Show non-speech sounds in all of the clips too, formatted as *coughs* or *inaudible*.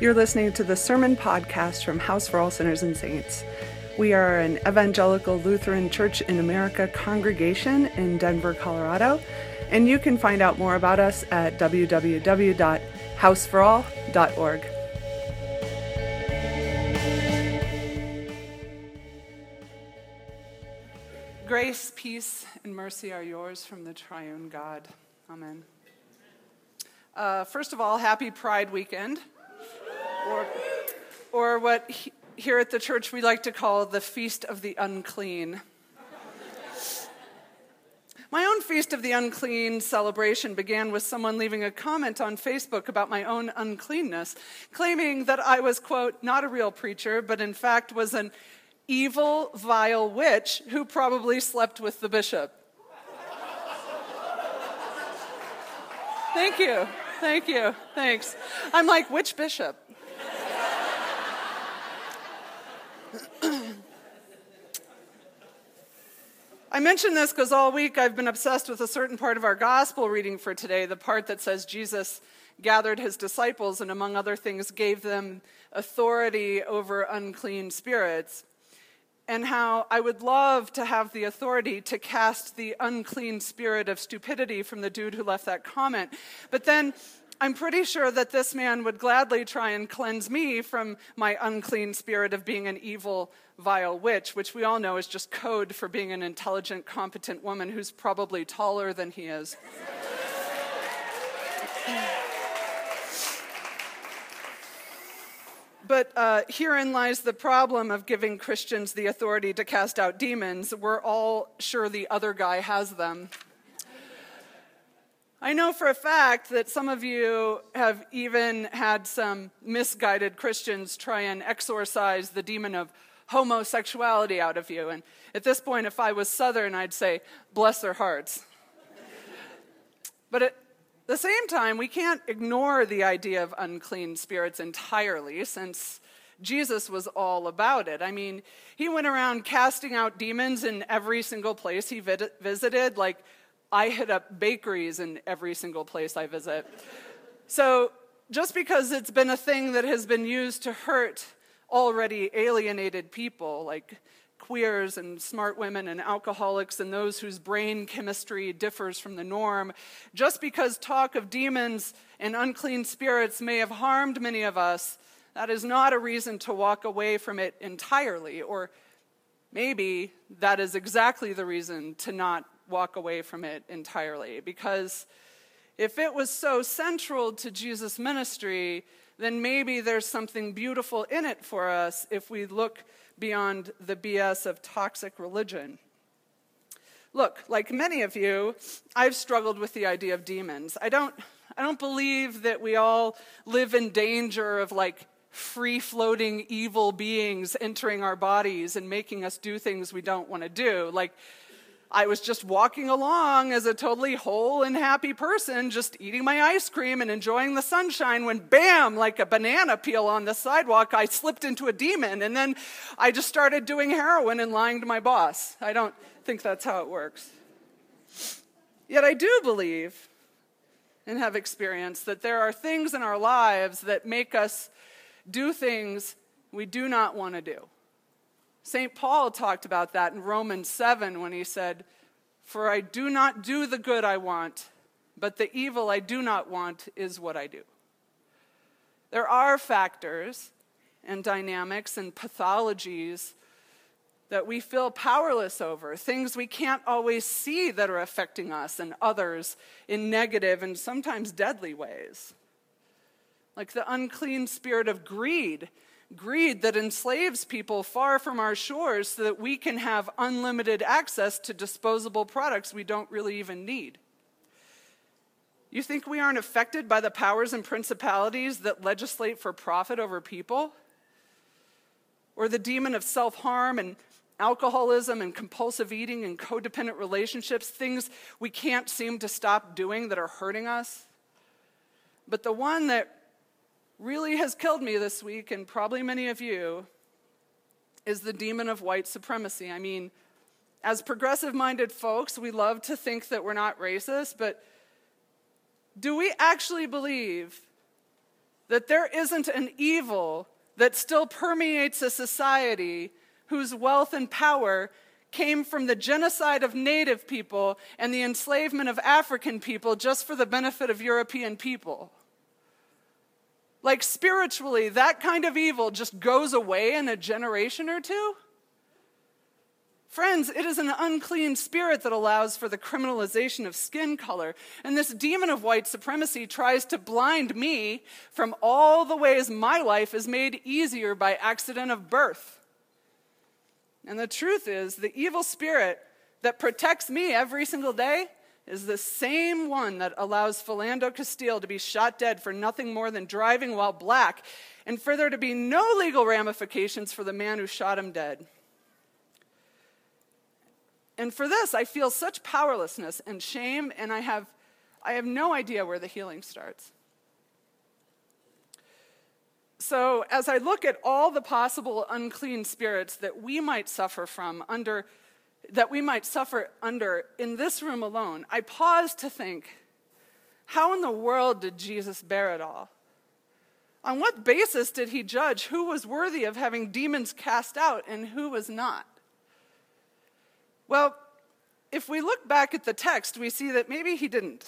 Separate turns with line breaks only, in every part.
You're listening to the Sermon Podcast from House for All Sinners and Saints. We are an evangelical Lutheran Church in America congregation in Denver, Colorado, and you can find out more about us at www.houseforall.org. Grace, peace, and mercy are yours from the triune God. Amen. Uh, first of all, happy Pride Weekend or, or what he, here at the church we like to call the Feast of the Unclean. My own Feast of the Unclean celebration began with someone leaving a comment on Facebook about my own uncleanness, claiming that I was, quote, not a real preacher, but in fact was an evil, vile witch who probably slept with the bishop. Thank you. Thank you. Thanks. I'm like, which bishop? *coughs* I mention this because all week I've been obsessed with a certain part of our gospel reading for today, the part that says Jesus gathered his disciples and, among other things, gave them authority over unclean spirits. And how I would love to have the authority to cast the unclean spirit of stupidity from the dude who left that comment. But then I'm pretty sure that this man would gladly try and cleanse me from my unclean spirit of being an evil, vile witch, which we all know is just code for being an intelligent, competent woman who's probably taller than he is. But uh, herein lies the problem of giving Christians the authority to cast out demons. We're all sure the other guy has them. I know for a fact that some of you have even had some misguided Christians try and exorcise the demon of homosexuality out of you. And at this point, if I was Southern, I'd say, bless their hearts. but at the same time, we can't ignore the idea of unclean spirits entirely, since Jesus was all about it. I mean, he went around casting out demons in every single place he visited, like I hit up bakeries in every single place I visit. So just because it's been a thing that has been used to hurt already alienated people, like queers and smart women and alcoholics and those whose brain chemistry differs from the norm, just because talk of demons and unclean spirits may have harmed many of us, that is not a reason to walk away from it entirely. Or maybe that is exactly the reason to not walk away from it entirely. Because if it was so central to Jesus' ministry, then maybe there's something beautiful in it for us if we look beyond the BS of toxic religion. Look, like many of you, I've struggled with the idea of demons. I don't, I don't believe that we all live in danger of like free floating evil beings entering our bodies and making us do things we don't want to do. Like, I was just walking along as a totally whole and happy person, just eating my ice cream and enjoying the sunshine when, bam, like a banana peel on the sidewalk, I slipped into a demon. And then I just started doing heroin and lying to my boss. I don't think that's how it works. Yet I do believe and have experienced that there are things in our lives that make us do things we do not want to do. St. Paul talked about that in Romans 7 when he said, For I do not do the good I want, but the evil I do not want is what I do. There are factors and dynamics and pathologies that we feel powerless over, things we can't always see that are affecting us and others in negative and sometimes deadly ways. Like the unclean spirit of greed greed that enslaves people far from our shores so that we can have unlimited access to disposable products we don't really even need. You think we aren't affected by the powers and principalities that legislate for profit over people? Or the demon of self harm and alcoholism and compulsive eating and codependent relationships, things we can't seem to stop doing that are hurting us? But the one that really has killed me this week, and probably many of you, is the demon of white supremacy. I mean, as progressive minded folks, we love to think that we're not racist, but do we actually believe that there isn't an evil that still permeates a society whose wealth and power came from the genocide of native people and the enslavement of African people just for the benefit of European people. Like spiritually, that kind of evil just goes away in a generation or two? Friends, it is an unclean spirit that allows for the criminalization of skin color. And this demon of white supremacy tries to blind me from all the ways my life is made easier by accident of birth. And the truth is, the evil spirit that protects me every single day is the same one that allows Philando Castile to be shot dead for nothing more than driving while black, and for there to be no legal ramifications for the man who shot him dead. And for this, I feel such powerlessness and shame, and I have, I have no idea where the healing starts. So, as I look at all the possible unclean spirits that we might suffer from under, that we might suffer under in this room alone, I pause to think how in the world did Jesus bear it all? On what basis did he judge who was worthy of having demons cast out and who was not? Well, if we look back at the text, we see that maybe he didn't.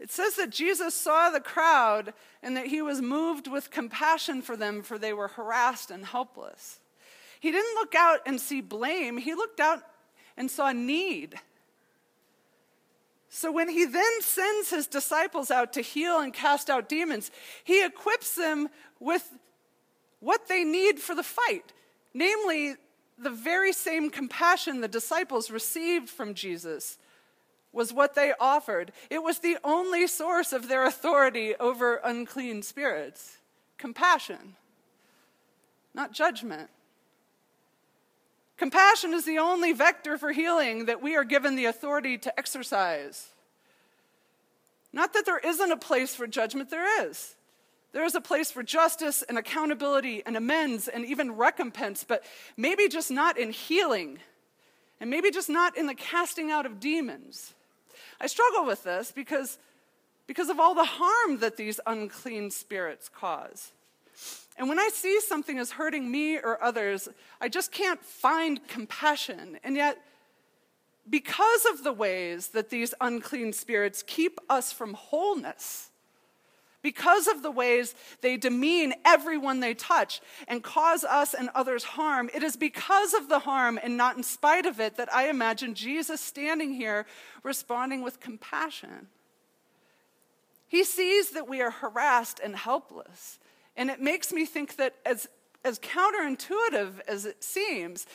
It says that Jesus saw the crowd and that he was moved with compassion for them, for they were harassed and helpless. He didn't look out and see blame, he looked out and saw need. So when he then sends his disciples out to heal and cast out demons, he equips them with what they need for the fight, namely the very same compassion the disciples received from Jesus was what they offered. It was the only source of their authority over unclean spirits compassion, not judgment. Compassion is the only vector for healing that we are given the authority to exercise. Not that there isn't a place for judgment, there is. There is a place for justice and accountability and amends and even recompense, but maybe just not in healing, and maybe just not in the casting out of demons. I struggle with this because, because of all the harm that these unclean spirits cause. And when I see something as hurting me or others, I just can't find compassion. And yet, because of the ways that these unclean spirits keep us from wholeness, because of the ways they demean everyone they touch and cause us and others harm, it is because of the harm and not in spite of it that I imagine Jesus standing here responding with compassion. He sees that we are harassed and helpless. And it makes me think that, as, as counterintuitive as it seems,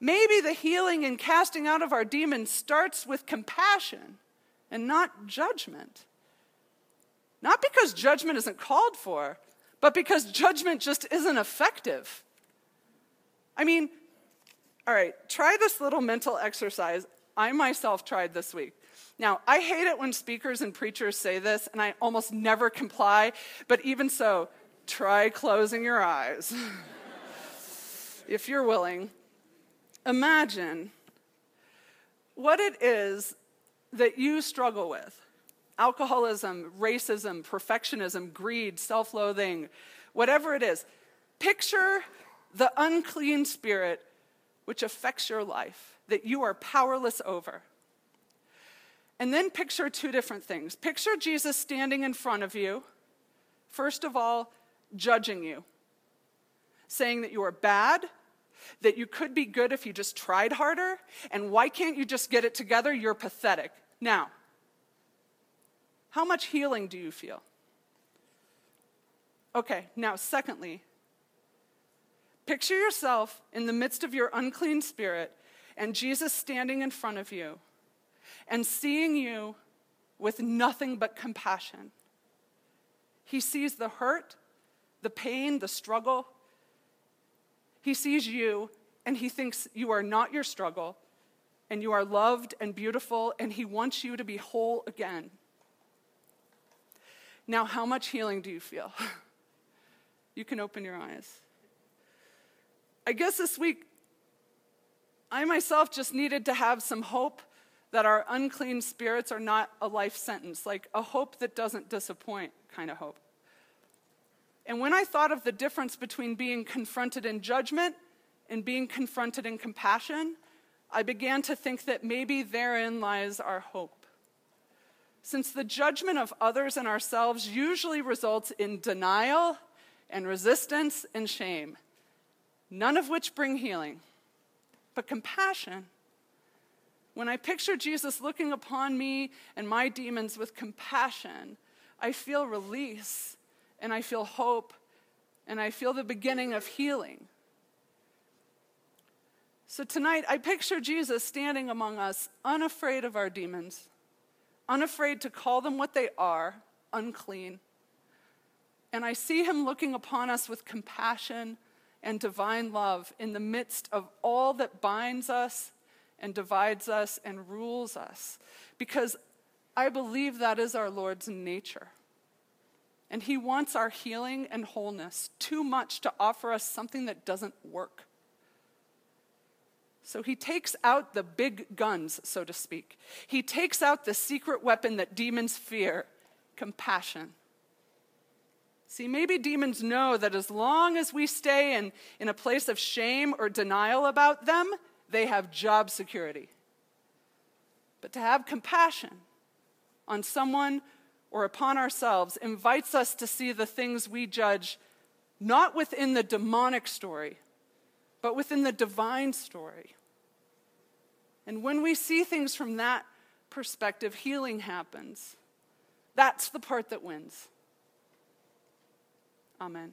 maybe the healing and casting out of our demons starts with compassion and not judgment. Not because judgment isn't called for, but because judgment just isn't effective. I mean, all right, try this little mental exercise. I myself tried this week. Now, I hate it when speakers and preachers say this, and I almost never comply, but even so, try closing your eyes *laughs* if you're willing. Imagine what it is that you struggle with alcoholism, racism, perfectionism, greed, self loathing, whatever it is. Picture the unclean spirit which affects your life that you are powerless over. And then picture two different things. Picture Jesus standing in front of you, first of all, judging you, saying that you are bad, that you could be good if you just tried harder, and why can't you just get it together? You're pathetic. Now, how much healing do you feel? Okay, now, secondly, picture yourself in the midst of your unclean spirit and Jesus standing in front of you and seeing you with nothing but compassion. He sees the hurt, the pain, the struggle. He sees you and he thinks you are not your struggle and you are loved and beautiful and he wants you to be whole again. Now, how much healing do you feel? *laughs* you can open your eyes. I guess this week, I myself just needed to have some hope that our unclean spirits are not a life sentence, like a hope that doesn't disappoint kind of hope. And when I thought of the difference between being confronted in judgment and being confronted in compassion, I began to think that maybe therein lies our hope. Since the judgment of others and ourselves usually results in denial and resistance and shame, none of which bring healing, but compassion. When I picture Jesus looking upon me and my demons with compassion, I feel release and I feel hope and I feel the beginning of healing. So tonight, I picture Jesus standing among us, unafraid of our demons, unafraid to call them what they are unclean. And I see him looking upon us with compassion and divine love in the midst of all that binds us and divides us and rules us. Because I believe that is our Lord's nature. And he wants our healing and wholeness too much to offer us something that doesn't work. So he takes out the big guns, so to speak. He takes out the secret weapon that demons fear compassion. See, maybe demons know that as long as we stay in, in a place of shame or denial about them, they have job security. But to have compassion on someone or upon ourselves invites us to see the things we judge not within the demonic story, but within the divine story. And when we see things from that perspective, healing happens. That's the part that wins. Amen.